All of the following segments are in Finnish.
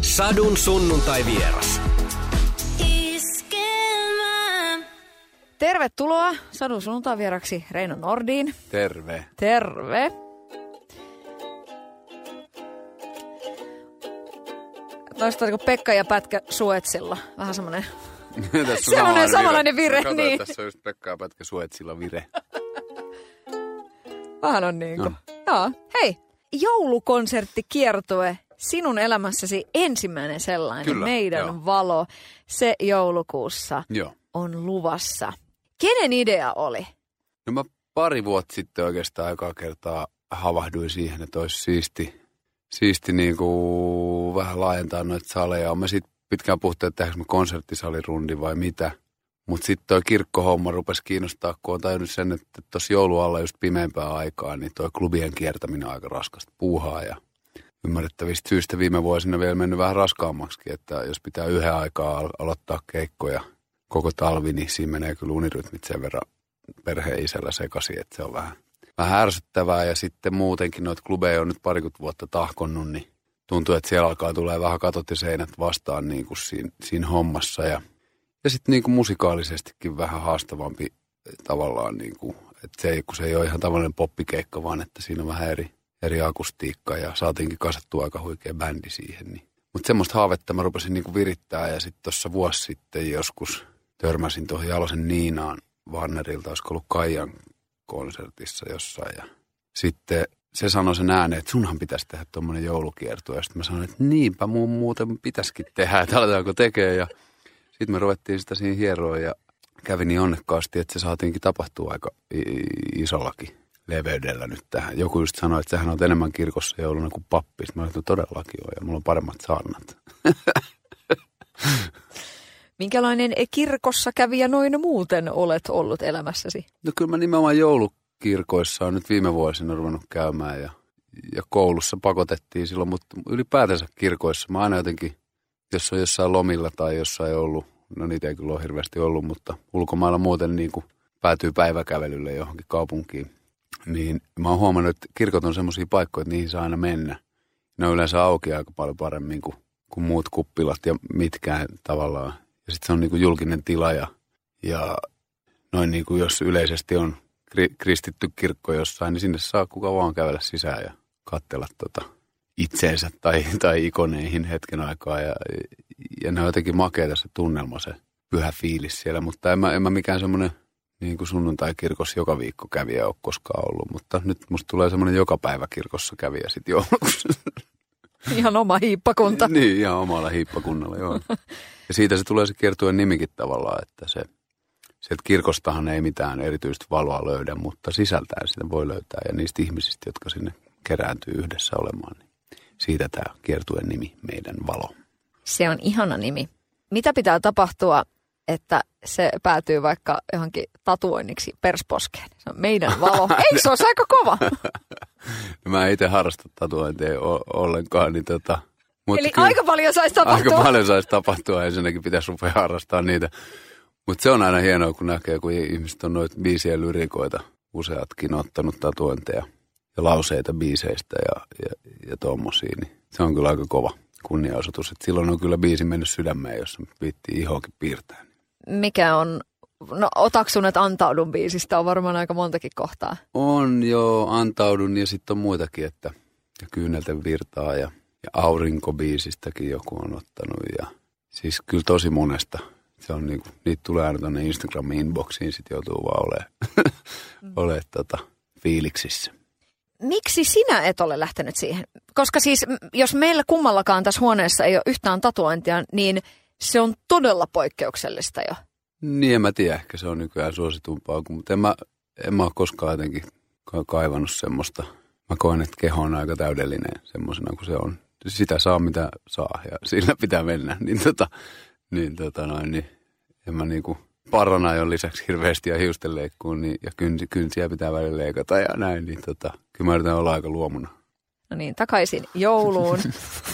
Sadun sunnuntai vieras. Tervetuloa Sadun sunnuntai vieraksi Reino Nordiin. Terve. Terve. Noista Pekka ja Pätkä Suetsilla. Vähän semmoinen Tässä on Sellainen samanlainen vire, Kato, niin. Tässä on just Pekka ja Pätkä Suetsilla vire. Vähän on niin kuin. No. Joo. Hei, joulukonsertti kiertue. Sinun elämässäsi ensimmäinen sellainen. Kyllä, Meidän joo. valo. Se joulukuussa Joo. on luvassa. Kenen idea oli? No mä pari vuotta sitten oikeastaan aikaa kertaa havahduin siihen, että olisi siisti, siisti niin kuin vähän laajentaa noita saleja. Mä sitten pitkään puhuttu, että tehdäänkö me konserttisalirundi vai mitä. Mutta sitten toi kirkkohomma rupesi kiinnostaa, kun on tajunnut sen, että tuossa joulualla just pimeämpää aikaa, niin toi klubien kiertäminen on aika raskasta puuhaa ja ymmärrettävistä syistä viime vuosina vielä mennyt vähän raskaammaksi, että jos pitää yhden aikaa al- aloittaa keikkoja koko talvi, niin siinä menee kyllä unirytmit sen verran perheen isällä sekaisin, että se on vähän, vähän ärsyttävää. Ja sitten muutenkin noita klubeja on nyt parikymmentä vuotta tahkonnut, niin tuntuu, että siellä alkaa tulee vähän katot ja seinät vastaan niin kuin siinä, siinä hommassa. Ja, ja sitten niin kuin musikaalisestikin vähän haastavampi tavallaan, niin kuin, että se ei, kun se ei ole ihan tavallinen poppikeikka, vaan että siinä on vähän eri, eri akustiikka ja saatiinkin kasattua aika huikea bändi siihen. Niin. Mutta semmoista haavetta mä rupesin niin kuin virittää ja sitten tuossa vuosi sitten joskus törmäsin tuohon Jalosen Niinaan Warnerilta, olisiko ollut Kaijan konsertissa jossain. Ja sitten se sanoi sen ääneen, että sunhan pitäisi tehdä tuommoinen joulukiertue. Ja sitten mä sanoin, että niinpä mun muuten pitäisikin tehdä, että aletaanko tekee. Ja sitten me ruvettiin sitä siinä hieroa ja kävi niin onnekkaasti, että se saatiinkin tapahtua aika isollakin leveydellä nyt tähän. Joku just sanoi, että sehän on enemmän kirkossa jouluna kuin pappi. Sitten mä sanoin, että todellakin on ja mulla on paremmat saarnat. Minkälainen kirkossa kävijä noin muuten olet ollut elämässäsi? No kyllä mä nimenomaan joulukirkoissa on nyt viime vuosina ruvennut käymään ja, ja koulussa pakotettiin silloin, mutta ylipäätänsä kirkoissa mä aina jotenkin, jos on jossain lomilla tai jossain ollut, no niitä ei kyllä ole hirveästi ollut, mutta ulkomailla muuten niin kuin päätyy päiväkävelylle johonkin kaupunkiin, niin mä oon huomannut, että kirkot on semmoisia paikkoja, että niihin saa aina mennä. Ne on yleensä auki aika paljon paremmin kuin, kuin muut kuppilat ja mitkään tavallaan. Ja sitten se on niin kuin julkinen tila ja, ja noin niin kuin jos yleisesti on kri- kristitty kirkko jossain, niin sinne saa kuka vaan kävellä sisään ja katsella tota itseensä tai, tai ikoneihin hetken aikaa. Ja, ja ne on jotenkin makeita se tunnelma, se pyhä fiilis siellä, mutta en mä, en mä mikään semmoinen niin kuin sunnuntai-kirkossa joka viikko kävijä ole koskaan ollut, mutta nyt musta tulee semmoinen joka päivä kirkossa kävijä sitten joulukuussa. Ihan oma hiippakunta. niin, ihan omalla hiippakunnalla, joo. Ja siitä se tulee se kiertueen nimikin tavallaan, että se, sieltä kirkostahan ei mitään erityistä valoa löydä, mutta sisältään sitä voi löytää. Ja niistä ihmisistä, jotka sinne kerääntyy yhdessä olemaan, niin siitä tämä kiertueen nimi, meidän valo. Se on ihana nimi. Mitä pitää tapahtua, että se päätyy vaikka johonkin tatuoinniksi persposkeen? Se on meidän valo. Eikö se olisi aika kova? No mä itse harrasta tatuointeja o- ollenkaan, niin tota, mutta Eli kyllä- aika paljon saisi tapahtua. Aika paljon saisi tapahtua, ensinnäkin pitäisi rupea harrastamaan niitä. Mutta se on aina hienoa, kun näkee, kun ihmiset on noita biisiä lyrikoita, useatkin ottanut tatuointeja ja lauseita biiseistä ja, ja, ja tommosia, niin se on kyllä aika kova kunniaosoitus. Et silloin on kyllä biisi mennyt sydämeen, jos viittii ihoakin piirtää. Mikä on, no otaksun, että antaudun biisistä on varmaan aika montakin kohtaa. On jo, antaudun ja sitten on muitakin, että ja kyynelten virtaa ja, ja aurinkobiisistäkin joku on ottanut ja siis kyllä tosi monesta. Se on niinku, niitä tulee aina tuonne Instagramin inboxiin, sit joutuu vaan olemaan ole, tota, fiiliksissä. Miksi sinä et ole lähtenyt siihen? Koska siis, jos meillä kummallakaan tässä huoneessa ei ole yhtään tatuointia, niin se on todella poikkeuksellista jo. Niin en mä tiedä, ehkä se on nykyään suositumpaa, mutta en mä, en mä ole koskaan jotenkin ka- kaivannut semmoista. Mä koen, että keho on aika täydellinen semmoisena kuin se on. Sitä saa mitä saa ja sillä pitää mennä. Niin tota, niin, tota noin, niin en mä niinku parana on lisäksi hirveästi ja hiusten leikkuun niin, ja kynsi, kynsiä pitää välillä leikata ja näin. Niin tota, kyllä mä yritän olla aika luomuna. No niin, takaisin jouluun.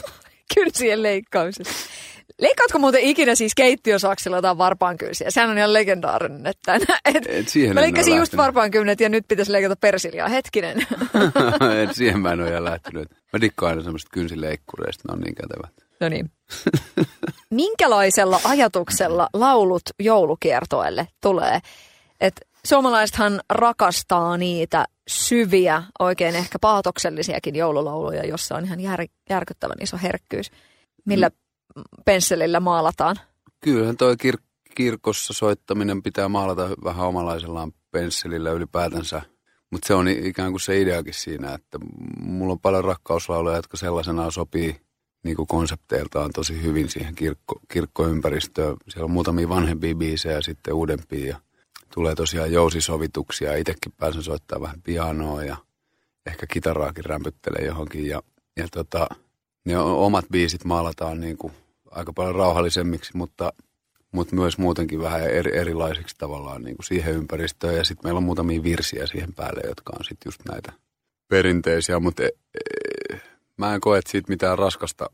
Kynsien leikkaamisesta. Leikkaatko muuten ikinä siis keittiösaksilla jotain varpaankynsiä? Sehän on ihan legendaarinen. Että, et, Et siihen mä leikkasin just varpaankynnet ja nyt pitäisi leikata persiliaa. Hetkinen. Et siihen mä en ole lähtenyt. Mä dikkaan aina semmoista kynsileikkureista, ne on niin kätevät. No niin. Minkälaisella ajatuksella laulut joulukiertoelle tulee? Et suomalaisethan rakastaa niitä syviä, oikein ehkä paatoksellisiakin joululauluja, jossa on ihan jär, järkyttävän iso herkkyys. Millä mm. Pensselillä maalataan? Kyllähän toi kir- kirkossa soittaminen pitää maalata vähän omalaisellaan pensselillä ylipäätänsä. Mutta se on ikään kuin se ideakin siinä, että mulla on paljon rakkauslauluja, jotka sellaisenaan sopii niin kuin konsepteiltaan tosi hyvin siihen kirkko, kirkkoympäristöön. Siellä on muutamia vanhempia biisejä ja sitten uudempia. Ja tulee tosiaan jousisovituksia. Itsekin pääsen soittamaan vähän pianoa ja ehkä kitaraakin rämpyttelee johonkin. Ja, ja tota, ne omat biisit maalataan niin kuin aika paljon rauhallisemmiksi, mutta, mutta myös muutenkin vähän eri, erilaisiksi tavallaan niin kuin siihen ympäristöön. Ja sitten meillä on muutamia virsiä siihen päälle, jotka on sitten just näitä perinteisiä, mutta e, e, mä en koe, että siitä mitään raskasta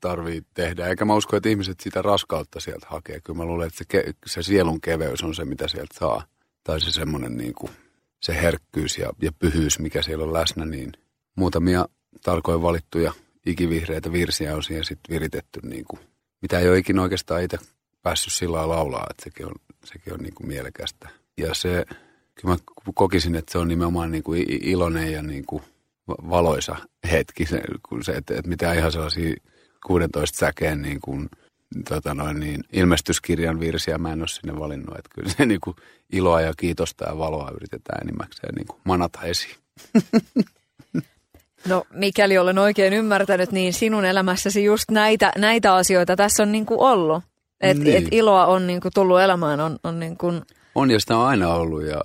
tarvii tehdä. Eikä mä usko, että ihmiset sitä raskautta sieltä hakee. Kyllä mä luulen, että se, ke, se sielun keveys on se, mitä sieltä saa. Tai se semmoinen niin kuin, se herkkyys ja, ja pyhyys, mikä siellä on läsnä, niin muutamia tarkoin valittuja ikivihreitä virsiä on siihen sitten viritetty, niin kuin, mitä ei ole ikinä oikeastaan itse päässyt sillä laulaa, että sekin on, sekin on niin kuin mielekästä. Ja se, kyllä mä kokisin, että se on nimenomaan niin kuin iloinen ja niin kuin valoisa hetki, se, kun se, että, että mitä ihan sellaisia 16 säkeen niin kuin, tota noin, niin, ilmestyskirjan virsiä mä en ole sinne valinnut. Että kyllä se niin kuin, iloa ja kiitosta ja valoa yritetään enimmäkseen niin kuin, manata esiin. No mikäli olen oikein ymmärtänyt, niin sinun elämässäsi just näitä, näitä asioita tässä on niin kuin ollut. Että niin. et iloa on niin kuin tullut elämään. On, on, niin kuin... on ja sitä on aina ollut ja,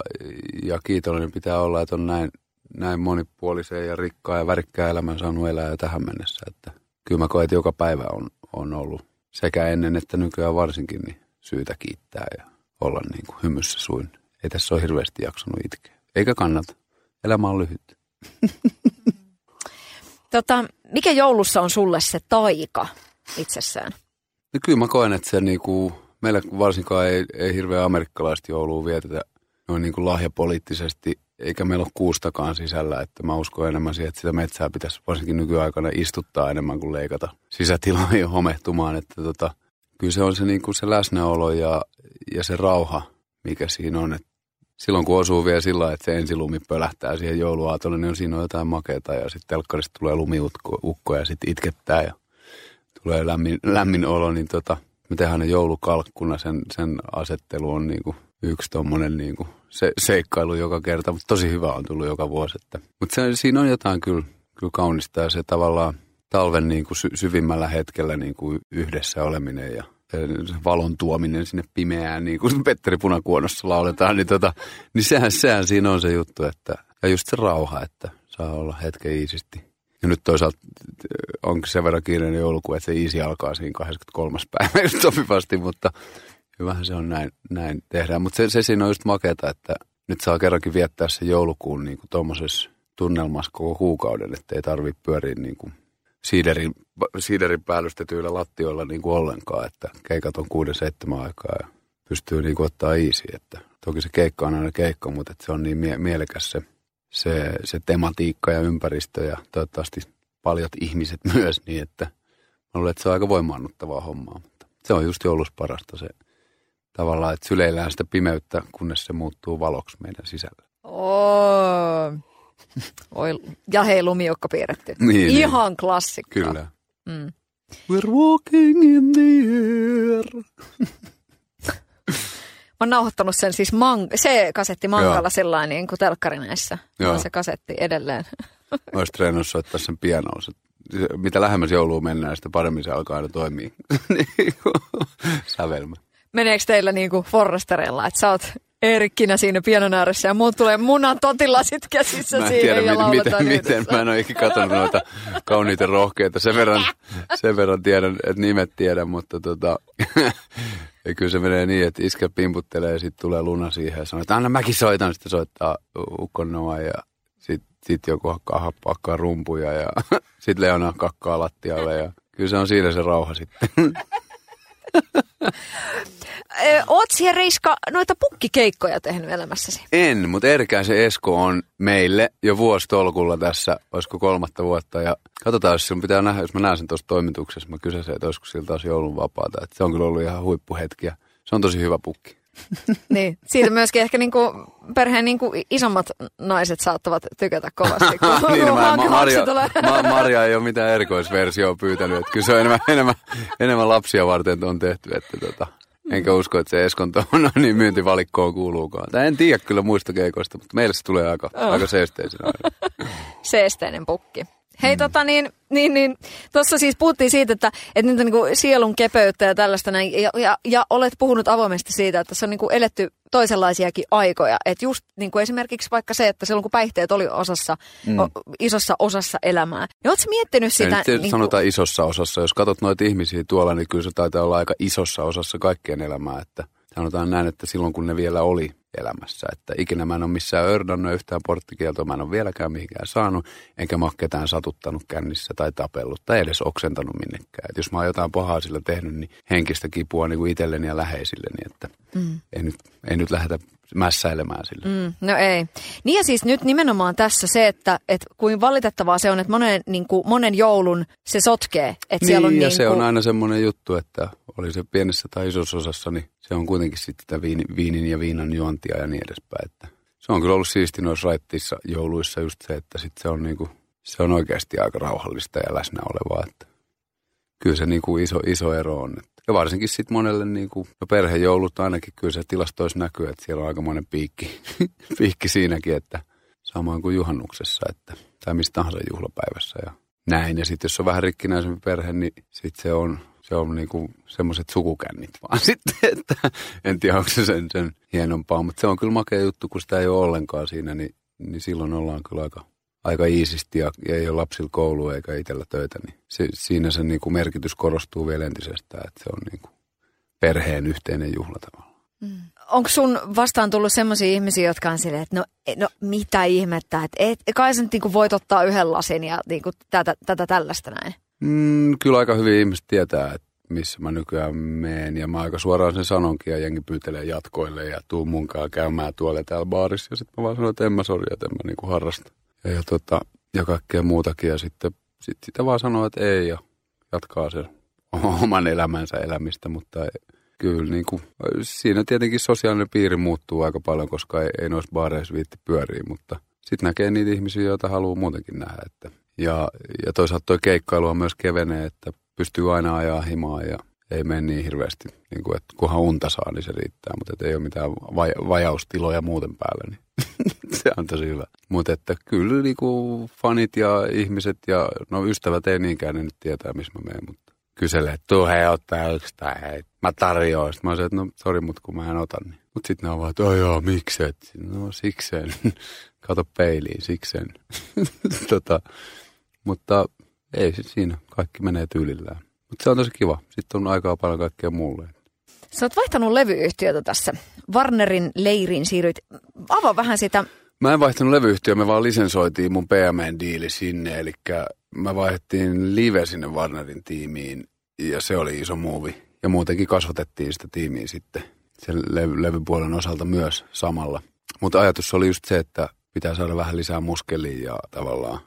ja kiitollinen pitää olla, että on näin, näin monipuoliseen ja rikkaan ja värikkään elämän saanut elää jo tähän mennessä. Että kyllä mä koen, että joka päivä on, on ollut sekä ennen että nykyään varsinkin niin syytä kiittää ja olla niin kuin hymyssä suin. Ei tässä ole hirveästi jaksanut itkeä. Eikä kannata. Elämä on lyhyt. tota, mikä joulussa on sulle se taika itsessään? No kyllä mä koen, että se niinku, meillä varsinkaan ei, ei hirveän amerikkalaista joulua vietetä noin niin kuin lahjapoliittisesti eikä meillä ole kuustakaan sisällä, että mä uskon enemmän siihen, että sitä metsää pitäisi varsinkin nykyaikana istuttaa enemmän kuin leikata sisätiloihin homehtumaan, että tota, kyllä se on se, niin kuin se läsnäolo ja, ja se rauha, mikä siinä on, että silloin kun osuu vielä sillä että se ensilumi pölähtää siihen jouluaatolle, niin on siinä on jotain makeata ja sitten telkkarista tulee lumiukko ja sitten itkettää ja tulee lämmin, lämmin olo, niin tota, me tehdään ne joulukalkkuna, sen, sen asettelu on niin kuin yksi tuommoinen niin kuin se, seikkailu joka kerta, mutta tosi hyvä on tullut joka vuosi. Mutta siinä on jotain kyllä, kyllä kaunista ja se tavallaan talven niin kuin sy, syvimmällä hetkellä niin kuin yhdessä oleminen ja valon tuominen sinne pimeään, niin kuin Petteri Punakuonossa lauletaan, niin, tota, niin sehän, sehän siinä on se juttu, että ja just se rauha, että saa olla hetken iisisti. Ja nyt toisaalta onkin sen verran kiireinen joulukuu, että se iisi alkaa siinä 23. päivä sopivasti, mutta hyvähän se on näin, näin tehdään. Mutta se, se siinä on just makeata, että nyt saa kerrankin viettää se joulukuun niin tuommoisessa tunnelmassa koko kuukauden, että ei tarvitse pyöriä niin kuin siiderin, siiderin päällystetyillä lattioilla niin kuin ollenkaan, että keikat on kuuden seitsemän aikaa ja pystyy niin kuin ottaa easy, että toki se keikka on aina keikka, mutta että se on niin mie- mielekäs se, se, se tematiikka ja ympäristö ja toivottavasti paljat ihmiset myös niin, että mä luulen, että se on aika voimaannuttavaa hommaa, mutta se on just joulussa parasta se tavallaan, että syleillään sitä pimeyttä, kunnes se muuttuu valoksi meidän sisällä. Oh. Oi, ja hei, lumiukka piirretty. Niin, Ihan niin. klassikko. Kyllä. Mm. We're walking in the air. Mä oon nauhoittanut sen siis man- se kasetti mankalla sellainen niin kuin telkkarinäissä. On se kasetti edelleen. Mä olisin treenannut soittaa sen pianoon. Mitä lähemmäs joulua mennään, sitä paremmin se alkaa aina toimia. Niin sävelmä meneekö teillä niinku Forresterilla, että sä oot Eerikkinä siinä pianon ääressä ja muut tulee munan totilasit käsissä mä siinä tiedä, ja miten, miten, miten, mä en ole ikinä katsonut noita kauniita rohkeita. Sen verran, sen verran tiedän, että nimet tiedän, mutta tota, ja kyllä se menee niin, että iskä pimputtelee ja sitten tulee luna siihen ja sanoo, että anna mäkin soitan. Sitten soittaa Ukon Noa ja sitten sit joku hakkaa, hakkaa rumpuja ja sitten Leona kakkaa lattialle ja kyllä se on siinä se rauha sitten. oot siellä Reiska noita pukkikeikkoja tehnyt elämässäsi? En, mutta se Esko on meille jo vuositolkulla tässä, olisiko kolmatta vuotta. Ja katsotaan, jos sinun pitää nähdä, jos mä näen sen tuossa toimituksessa, mä kysyn että olisiko siltä taas joulun vapaata. Että se on kyllä ollut ihan huippuhetki ja se on tosi hyvä pukki. niin, siitä myöskin ehkä niinku perheen niinku isommat naiset saattavat tykätä kovasti. Kun niin, mä, mä, Maria, mä, Maria ei ole mitään erikoisversioa pyytänyt, että kyllä se on enemmän, enemmän, enemmän lapsia varten on tehty, että tota, enkä usko, että se Eskon on niin myyntivalikkoon kuuluukaan. Tai en tiedä kyllä muista keikoista, mutta meille se tulee aika, oh. aika seesteisenä. Seesteinen pukki. Hei mm. tota niin, niin, niin tuossa siis puhuttiin siitä, että, että nyt on niin sielun kepeyttä ja tällaista näin, ja, ja, ja olet puhunut avoimesti siitä, että se on niin kuin eletty toisenlaisiakin aikoja. Että just niin kuin esimerkiksi vaikka se, että silloin kun päihteet oli osassa, mm. o, isossa osassa elämää. Niin ootko miettinyt sitä? Ei, niin sanotaan kuin... isossa osassa. Jos katsot noita ihmisiä tuolla, niin kyllä se taitaa olla aika isossa osassa kaikkien elämää. Että sanotaan näin, että silloin kun ne vielä oli elämässä. Että ikinä mä en ole missään ördannut yhtään porttikieltoa, mä en ole vieläkään mihinkään saanut, enkä mä ole ketään satuttanut kännissä tai tapellut tai edes oksentanut minnekään. Et jos mä oon jotain pahaa sillä tehnyt, niin henkistä kipua niin kuin itselleni ja läheisilleni, että mm. ei, nyt, ei nyt lähdetä mässäilemään sillä. Mm, no ei. Niin ja siis nyt nimenomaan tässä se, että, että kuin valitettavaa se on, että monen, niin kuin, monen joulun se sotkee. Että niin, siellä on ja niin se kuin... on aina semmoinen juttu, että oli se pienessä tai isossa osassa, niin se on kuitenkin sitten sitä viini, viinin ja viinan juontia ja niin edespäin. Että se on kyllä ollut siisti noissa raittissa jouluissa just se, että sit se on niinku, se on oikeasti aika rauhallista ja läsnä olevaa. Että kyllä se niinku iso, iso ero on. Että ja varsinkin sitten monelle niinku, no perhejoulut ainakin kyllä se tilastoissa näkyy, että siellä on aika monen piikki, piikki siinäkin, että samoin kuin juhannuksessa, että, tai mistä tahansa juhlapäivässä ja näin. Ja sitten jos on vähän rikkinäisempi perhe, niin sitten se on se on niinku semmoiset sukukännit vaan sitten, että en tiedä onko se sen, sen hienompaa, mutta se on kyllä makea juttu, kun sitä ei ole ollenkaan siinä, niin, niin silloin ollaan kyllä aika, aika iisisti ja, ja ei ole lapsilla koulua eikä itsellä töitä, niin se, siinä se niinku merkitys korostuu vielä entisestään, että se on niinku perheen yhteinen juhla tavallaan. Mm. Onko sun vastaan tullut sellaisia ihmisiä, jotka on silleen, että no, no mitä ihmettä, että et, kai sä nyt niinku voit ottaa yhden lasin ja niinku tätä, tätä tällaista näin? Mm, kyllä aika hyvin ihmiset tietää, että missä mä nykyään meen. Ja mä aika suoraan sen sanonkin ja jengi pyytelee jatkoille ja tuu munkaan käymään tuolla täällä baarissa. Ja sitten mä vaan sanoin, että en mä sori, että en mä niinku harrasta. Ja, ja, tota, ja kaikkea muutakin. Ja sitten sit sitä vaan sanoo, että ei ja jatkaa sen oman elämänsä elämistä. Mutta kyllä niin kuin, siinä tietenkin sosiaalinen piiri muuttuu aika paljon, koska ei, ei noissa baareissa viitti pyöriä. Mutta sitten näkee niitä ihmisiä, joita haluaa muutenkin nähdä. Että ja, ja toisaalta tuo keikkailu on myös kevenee, että pystyy aina ajaa himaa ja ei mene niin hirveästi, niin kuin, että kunhan unta saa, niin se riittää, mutta ei ole mitään vaj- vajaustiloja muuten päällä, niin se on tosi hyvä. Mutta että kyllä niin kuin fanit ja ihmiset ja no ystävät ei niinkään, ne nyt tietää, missä mä menen, mutta kyselee, että tuu hei ottaa yksi tai hei, mä tarjoan. Sitten mä sanoin, että no sori, mutta kun mä en ota, niin. Mutta sitten ne on vaan, että joo, mikset? No sikseen. Kato peiliin, sikseen. tota, mutta ei sit siinä, kaikki menee tyylillään. Mutta se on tosi kiva. Sitten on aikaa paljon kaikkea muulle. Sä oot vaihtanut levyyhtiötä tässä. Warnerin leiriin siirryit. Avaa vähän sitä. Mä en vaihtanut levyyhtiöä, me vaan lisensoitiin mun PMN-diili sinne. Eli mä vaihdettiin live sinne Warnerin tiimiin ja se oli iso muuvi. Ja muutenkin kasvatettiin sitä tiimiä sitten sen le- levypuolen osalta myös samalla. Mutta ajatus oli just se, että pitää saada vähän lisää muskelia ja tavallaan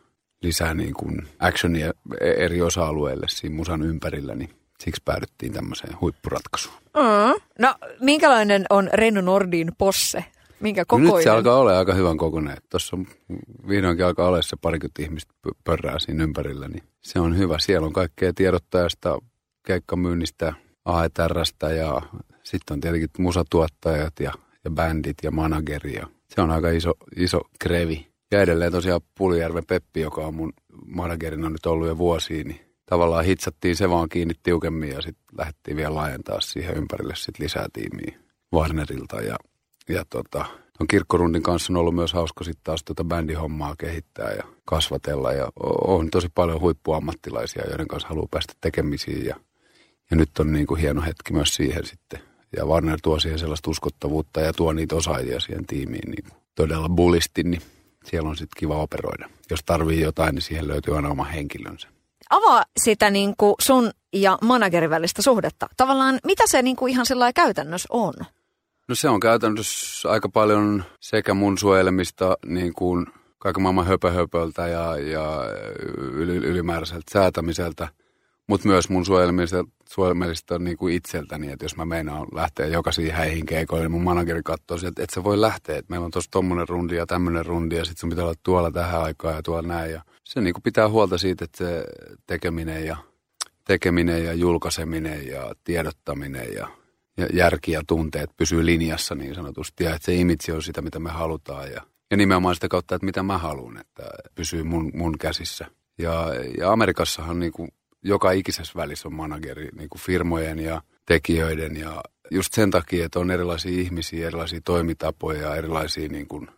lisää niin kuin actionia eri osa-alueille siinä musan ympärillä, niin siksi päädyttiin tämmöiseen huippuratkaisuun. Mm. No, minkälainen on Renno Nordin posse? Minkä kokoinen? Nyt se alkaa olla aika hyvän kokoinen. Tuossa vihdoinkin alkaa olla se parikymmentä ihmistä pörrää siinä ympärillä, niin se on hyvä. Siellä on kaikkea tiedottajasta, keikkamyynnistä, AETRstä ja sitten on tietenkin musatuottajat ja, ja bändit ja manageri. Ja se on aika iso, iso krevi. Ja edelleen tosiaan Puljärven Peppi, joka on mun managerina nyt ollut jo vuosia, niin tavallaan hitsattiin se vaan kiinni tiukemmin ja sitten lähdettiin vielä laajentaa siihen ympärille sit lisää tiimiä Warnerilta. Ja, ja tota, on kirkkorundin kanssa on ollut myös hauska sitten taas tuota bändihommaa kehittää ja kasvatella. Ja on tosi paljon huippuammattilaisia, joiden kanssa haluaa päästä tekemisiin ja, ja nyt on niin kuin hieno hetki myös siihen sitten. Ja Warner tuo siihen sellaista uskottavuutta ja tuo niitä osaajia siihen tiimiin niin todella bullisti, niin siellä on sitten kiva operoida. Jos tarvii jotain, niin siihen löytyy aina oma henkilönsä. avaa sitä niin kuin sun ja managerin välistä suhdetta. Tavallaan, mitä se niin kuin ihan sellainen käytännössä on? No se on käytännössä aika paljon sekä mun suojelemista niin kuin kaiken maailman höpöhöpöltä ja, ja yli, ylimääräiseltä säätämiseltä, mutta myös mun suojelemista, suojelemista niin kuin itseltäni, että jos mä meinaan lähteä jokaisiin häihin keikoille, niin mun manageri katsoo että et sä voi lähteä, että meillä on tuossa tommonen rundi ja tämmöinen rundi ja sitten sun pitää olla tuolla tähän aikaan ja tuolla näin. Ja se niin kuin pitää huolta siitä, että se tekeminen ja, tekeminen ja julkaiseminen ja tiedottaminen ja, ja järki ja tunteet pysyy linjassa niin sanotusti ja että se imitsi on sitä, mitä me halutaan ja ja nimenomaan sitä kautta, että mitä mä haluan, että pysyy mun, mun käsissä. Ja, ja Amerikassahan niin kuin joka ikisessä välissä on manageri niin kuin firmojen ja tekijöiden ja just sen takia, että on erilaisia ihmisiä, erilaisia toimitapoja, erilaisia niin kuin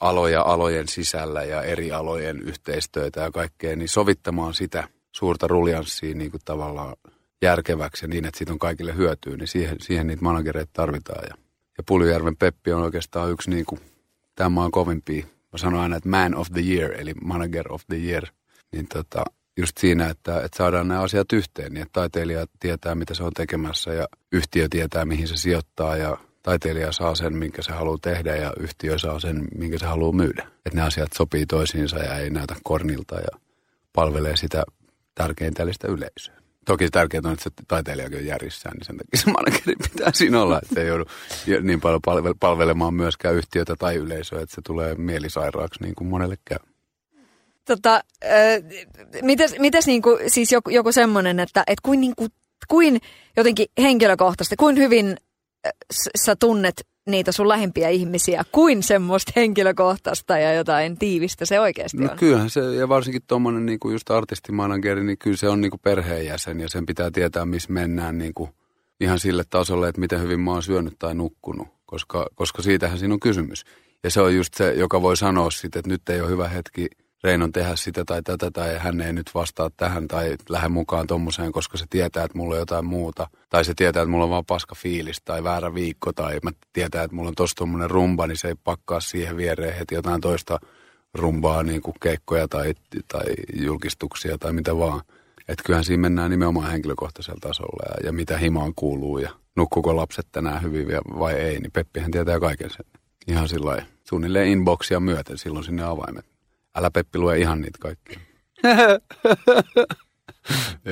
aloja alojen sisällä ja eri alojen yhteistyötä ja kaikkea, niin sovittamaan sitä suurta ruljanssia niin kuin tavallaan järkeväksi ja niin, että siitä on kaikille hyötyä, niin siihen, siihen niitä managereita tarvitaan. Ja, ja Puljujärven Peppi on oikeastaan yksi niin kuin tämä on kovimpi. Mä sanon aina, että man of the year, eli manager of the year. Niin tota, just siinä, että, että saadaan nämä asiat yhteen, niin että taiteilija tietää, mitä se on tekemässä ja yhtiö tietää, mihin se sijoittaa ja taiteilija saa sen, minkä se haluaa tehdä ja yhtiö saa sen, minkä se haluaa myydä. Että ne asiat sopii toisiinsa ja ei näytä kornilta ja palvelee sitä tärkeintä sitä yleisöä. Toki tärkeintä on, että se taiteilijakin on järjissään, niin sen takia se manageri pitää siinä olla, että ei joudu niin paljon palvelemaan myöskään yhtiötä tai yleisöä, että se tulee mielisairaaksi niin kuin monelle käy. Tota, äh, mites, mites niinku, siis joku, joku semmoinen, että et kuin, niinku, kuin jotenkin henkilökohtaisesti, kuin hyvin äh, sä tunnet niitä sun lähimpiä ihmisiä kuin semmoista henkilökohtaista ja jotain tiivistä se oikeasti no, on. Kyllähän se, ja varsinkin tuommoinen niin just artistimanageri, niin kyllä se on niin kuin perheenjäsen ja sen pitää tietää, missä mennään niin kuin ihan sille tasolle, että miten hyvin mä oon syönyt tai nukkunut, koska, koska siitähän siinä on kysymys. Ja se on just se, joka voi sanoa sitten, että nyt ei ole hyvä hetki Reinon tehdä sitä tai tätä tai hän ei nyt vastaa tähän tai lähde mukaan tommoseen, koska se tietää, että mulla on jotain muuta. Tai se tietää, että mulla on vaan paska fiilis tai väärä viikko tai mä tietää, että mulla on tossa tommonen rumba, niin se ei pakkaa siihen viereen heti jotain toista rumbaa, niin kuin keikkoja tai, tai julkistuksia tai mitä vaan. Että kyllähän siinä mennään nimenomaan henkilökohtaisella tasolla ja, ja mitä himaan kuuluu ja nukkuko lapset tänään hyvin vai ei, niin Peppihän tietää kaiken sen. Ihan sillä suunnilleen inboxia myöten silloin sinne avaimet. Älä Peppi lue ihan niitä kaikkia.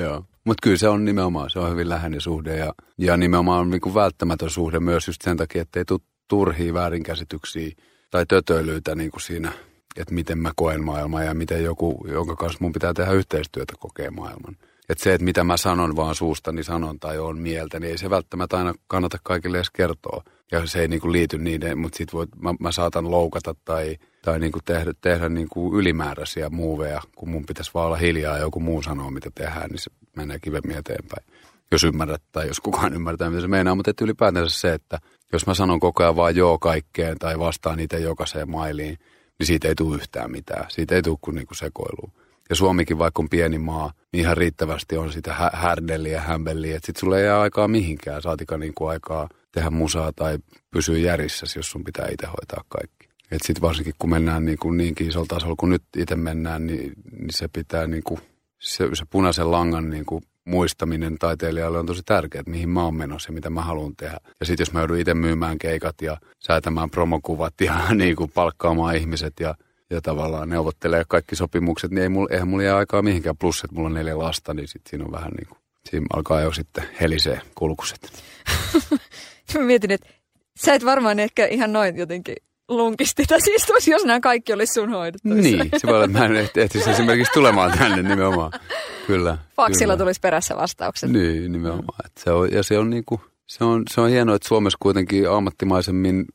Joo. Mutta kyllä se on nimenomaan, se on hyvin läheinen suhde ja, ja nimenomaan on niin välttämätön suhde myös just sen takia, että ei tule turhia väärinkäsityksiä tai tötöilyitä niin kuin siinä, että miten mä koen maailmaa ja miten joku, jonka kanssa mun pitää tehdä yhteistyötä kokee maailman. Että se, että mitä mä sanon vaan suustani sanon tai on mieltä, niin ei se välttämättä aina kannata kaikille edes kertoa. Ja se ei niin kuin liity niiden, mutta sit voi, mä, mä saatan loukata tai, tai niin kuin tehdä, tehdä niin kuin ylimääräisiä muuveja, kun mun pitäisi vaan olla hiljaa ja joku muu sanoo, mitä tehdään, niin se menee kivemmin eteenpäin. Jos ymmärrät tai jos kukaan ymmärtää, mitä se meinaa. Mutta että ylipäätänsä se, että jos mä sanon koko ajan vaan joo kaikkeen tai vastaan niitä jokaiseen mailiin, niin siitä ei tule yhtään mitään. Siitä ei tule kuin, niin kuin sekoilua. Ja Suomikin, vaikka on pieni maa, niin ihan riittävästi on sitä hä- härdeliä ja hämbelliä. Että sit sulle ei jää aikaa mihinkään, saatika niin kuin aikaa tehdä musaa tai pysyä järjissä, jos sun pitää itse hoitaa kaikki. Että sitten varsinkin kun mennään niin kuin niinkin isolla tasolla kuin nyt itse mennään, niin, niin se pitää niin kuin, se, se punaisen langan niin kuin muistaminen taiteilijalle on tosi tärkeää, mihin mä oon menossa ja mitä mä haluan tehdä. Ja sitten jos mä joudun itse myymään keikat ja säätämään promokuvat ja niin kuin palkkaamaan ihmiset ja ja tavallaan neuvottelee kaikki sopimukset, niin ei mulla, eihän mulla jää aikaa mihinkään. Plus, että mulla on neljä lasta, niin sit siinä on vähän niin kuin, siinä alkaa jo sitten helisee kulkuset. Mä mietin, että sä et varmaan ehkä ihan noin jotenkin lunkisti tässä istuisi, jos nämä kaikki olisi sun hoidettavissa. Niin, se voi olla, että mä en ehtisi esimerkiksi tulemaan tänne nimenomaan. Kyllä. Faksilla kyllä. tulisi perässä vastaukset. Niin, nimenomaan. Että se on, ja se on, niin kuin, se, on, se on hienoa, että Suomessa kuitenkin ammattimaisemmin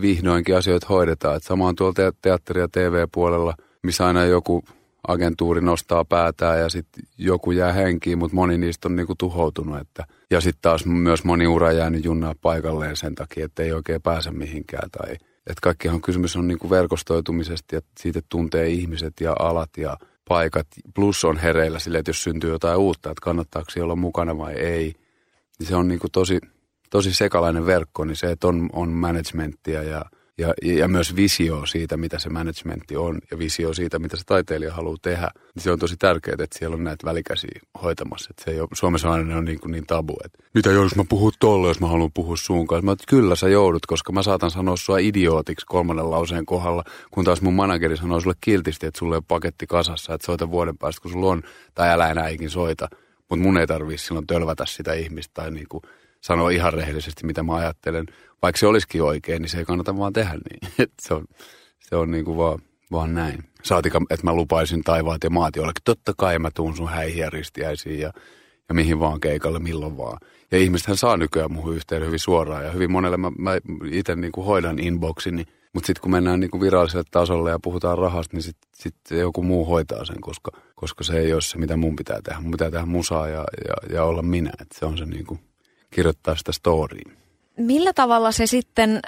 vihdoinkin asioita hoidetaan. Että sama on tuolla teatteri- ja TV-puolella, missä aina joku agentuuri nostaa päätään ja sitten joku jää henkiin, mutta moni niistä on niinku tuhoutunut. Että, ja sitten taas myös moni ura jäänyt junnaa paikalleen sen takia, että ei oikein pääse mihinkään. Tai, että kaikkihan kysymys on niinku verkostoitumisesta ja siitä tuntee ihmiset ja alat ja paikat. Plus on hereillä sille, että jos syntyy jotain uutta, että kannattaako olla mukana vai ei. Niin se on niinku tosi, tosi sekalainen verkko, niin se, että on, on managementtia ja, ja, ja myös visio siitä, mitä se managementti on ja visio siitä, mitä se taiteilija haluaa tehdä. Niin se on tosi tärkeää, että siellä on näitä välikäsiä hoitamassa. Että se ei ole, Suomessa aina on niin, kuin niin tabu, että mitä jos mä puhun tolle, jos mä haluan puhua suun kanssa. Mä että kyllä sä joudut, koska mä saatan sanoa sua idiootiksi kolmannen lauseen kohdalla, kun taas mun manageri sanoo sulle kiltisti, että sulle on paketti kasassa, että soita vuoden päästä, kun sulla on, tai älä enää ikin soita. Mutta mun ei tarvii silloin tölvätä sitä ihmistä tai niin kuin sanoa ihan rehellisesti, mitä mä ajattelen. Vaikka se olisikin oikein, niin se ei kannata vaan tehdä niin. Et se on, se on niin kuin vaan, vaan näin. Saatika, että mä lupaisin taivaat ja maat jollekin. Totta kai mä tuun sun häihin ja ristiäisiin ja, ja mihin vaan keikalle, milloin vaan. Ja ihmistähän saa nykyään muuhun yhteen hyvin suoraan ja hyvin monelle mä, mä itse niin kuin hoidan inboxin, niin mutta sitten kun mennään niin kuin viralliselle tasolle ja puhutaan rahasta, niin sitten sit joku muu hoitaa sen, koska, koska se ei ole se, mitä mun pitää tehdä. Mun pitää tehdä musaa ja, ja, ja olla minä. Et se on se niin kuin, kirjoittaa sitä storyin. Millä tavalla se sitten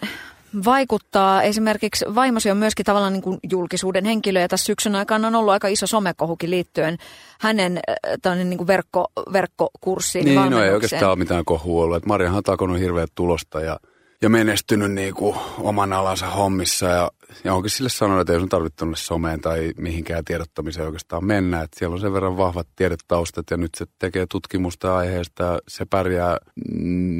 vaikuttaa? Esimerkiksi vaimosi on myöskin tavallaan niin kuin julkisuuden henkilö ja tässä syksyn aikana on ollut aika iso somekohukin liittyen hänen äh, niin kuin verkko, verkkokurssiin. Niin, no ei oikeastaan ole mitään kohua ollut. Mariahan on takonut hirveät tulosta ja ja menestynyt niin kuin oman alansa hommissa ja, ja onkin sille sanonut, että ei sun tarvitse tuonne someen tai mihinkään tiedottamiseen oikeastaan mennä. Että siellä on sen verran vahvat tiedetaustat ja nyt se tekee tutkimusta aiheesta se pärjää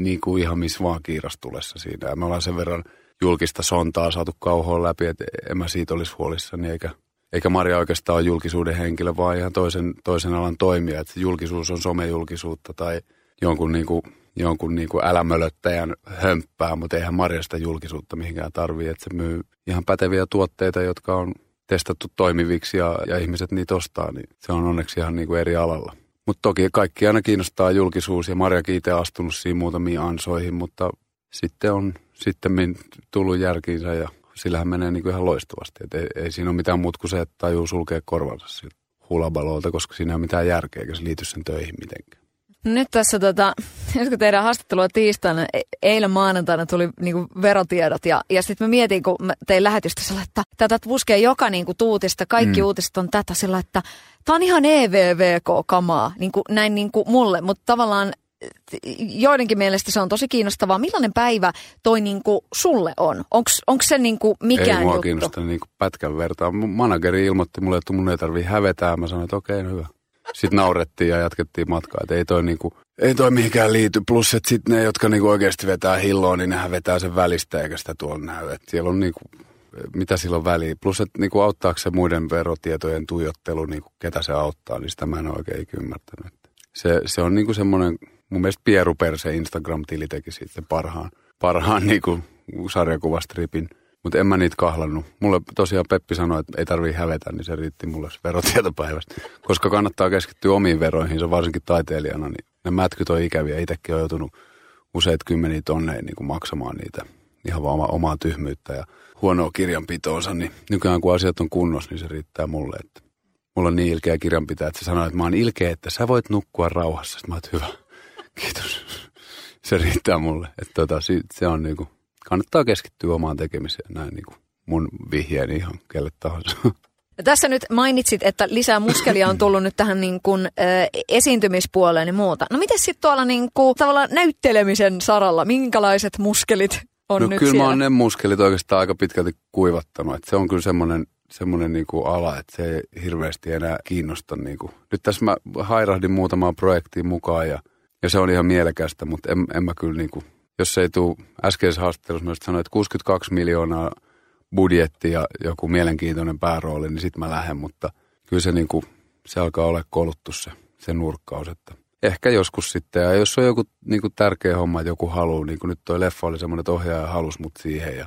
niin kuin ihan missä vaan kiirastulessa siinä. Ja me ollaan sen verran julkista sontaa saatu kauhoon läpi, että en mä siitä olisi huolissani eikä, eikä Maria oikeastaan ole julkisuuden henkilö, vaan ihan toisen, toisen alan toimija. Että julkisuus on somejulkisuutta tai jonkun niin kuin jonkun niin kuin älämölöttäjän hömppää, mutta eihän Marjasta julkisuutta mihinkään tarvii, että se myy ihan päteviä tuotteita, jotka on testattu toimiviksi ja, ja ihmiset niitä ostaa, niin se on onneksi ihan niin kuin eri alalla. Mutta toki kaikki aina kiinnostaa julkisuus ja Marjakin itse astunut siinä muutamiin ansoihin, mutta sitten on sitten tullut järkiinsä ja sillähän menee niin kuin ihan loistavasti. Et ei, ei siinä ole mitään muuta kuin se, että tajuu sulkea korvansa siltä hulabalolta, koska siinä ei ole mitään järkeä eikä se liity sen töihin mitenkään. Nyt tässä, tota, kun tehdään haastattelua tiistaina, e- eilen maanantaina tuli niinku verotiedot ja, ja sitten mä mietin, kun mä tein lähetystä sillä, että tätä puskee joka niinku tuutista, kaikki mm. uutiset on tätä sillä, että tämä on ihan EVVK-kamaa, niinku, näin niinku mulle, mutta tavallaan joidenkin mielestä se on tosi kiinnostavaa. Millainen päivä toi niinku sulle on? Onko se niinku mikään Ei mua juttu? kiinnosta niinku pätkän vertaa. Manageri ilmoitti mulle, että mun ei tarvii hävetää. Mä sanoin, että okei, okay, no hyvä. Sitten naurettiin ja jatkettiin matkaa. Et ei toi niinku, ei toi mihinkään liity. Plus, että sitten ne, jotka niinku oikeasti vetää hilloa, niin nehän vetää sen välistä eikä sitä tuolla näy. Et siellä on niinku, mitä silloin väliä. Plus, että niinku auttaako se muiden verotietojen tuijottelu, niinku, ketä se auttaa, niin sitä mä en oikein ymmärtänyt. Se, se on niinku semmoinen, mun mielestä Pieru Perse Instagram-tili teki sitten parhaan, parhaan niinku sarjakuvastripin mutta en mä niitä kahlannut. Mulle tosiaan Peppi sanoi, että ei tarvii hävetä, niin se riitti mulle verotietopäivästä. Koska kannattaa keskittyä omiin veroihin, se varsinkin taiteilijana, niin ne mätkyt on ikäviä. Itsekin on joutunut useita kymmeniä tonneja niin kuin maksamaan niitä ihan vaan omaa, omaa tyhmyyttä ja huonoa kirjanpitoonsa. Niin nykyään kun asiat on kunnossa, niin se riittää mulle. Että mulla on niin ilkeä kirjanpitaja, että se sanoo, että mä oon ilkeä, että sä voit nukkua rauhassa. Sitten mä oon, hyvä, kiitos. Se riittää mulle. Että tota, se on niin kuin kannattaa keskittyä omaan tekemiseen näin niin kuin mun vihjeeni ihan kelle tahansa. No tässä nyt mainitsit, että lisää muskelia on tullut nyt tähän niin kuin, ä, esiintymispuoleen ja muuta. No miten sitten tuolla niin kuin, tavallaan näyttelemisen saralla, minkälaiset muskelit on no, nyt kyllä siellä? mä oon ne muskelit oikeastaan aika pitkälti kuivattanut. Että se on kyllä semmoinen semmoinen niin kuin ala, että se ei hirveästi enää kiinnosta. Niin kuin. Nyt tässä mä hairahdin muutamaan projektiin mukaan ja, ja se on ihan mielekästä, mutta en, en mä kyllä niin kuin jos ei tule äskeisessä haastattelussa myös sanoa, että 62 miljoonaa budjetti ja joku mielenkiintoinen päärooli, niin sitten mä lähden, mutta kyllä se, niin kuin, se alkaa olla koluttu se, se nurkkaus, että ehkä joskus sitten, ja jos on joku niin kuin tärkeä homma, että joku haluaa, niin kuin nyt toi leffa oli semmoinen, että ohjaaja halusi mut siihen, ja,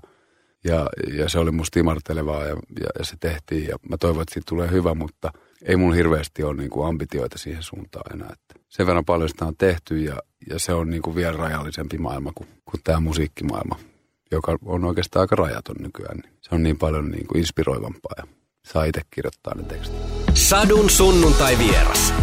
ja, ja se oli musta imartelevaa, ja, ja, ja se tehtiin, ja mä toivon, että siitä tulee hyvä, mutta ei mun hirveästi ole niin kuin ambitioita siihen suuntaan enää, että sen verran paljon sitä on tehty, ja, ja se on niin kuin vielä rajallisempi maailma kuin, kuin tämä musiikkimaailma, joka on oikeastaan aika rajaton nykyään. Niin se on niin paljon niin kuin inspiroivampaa ja saa itse kirjoittaa ne tekstit. Sadun sunnuntai vieras.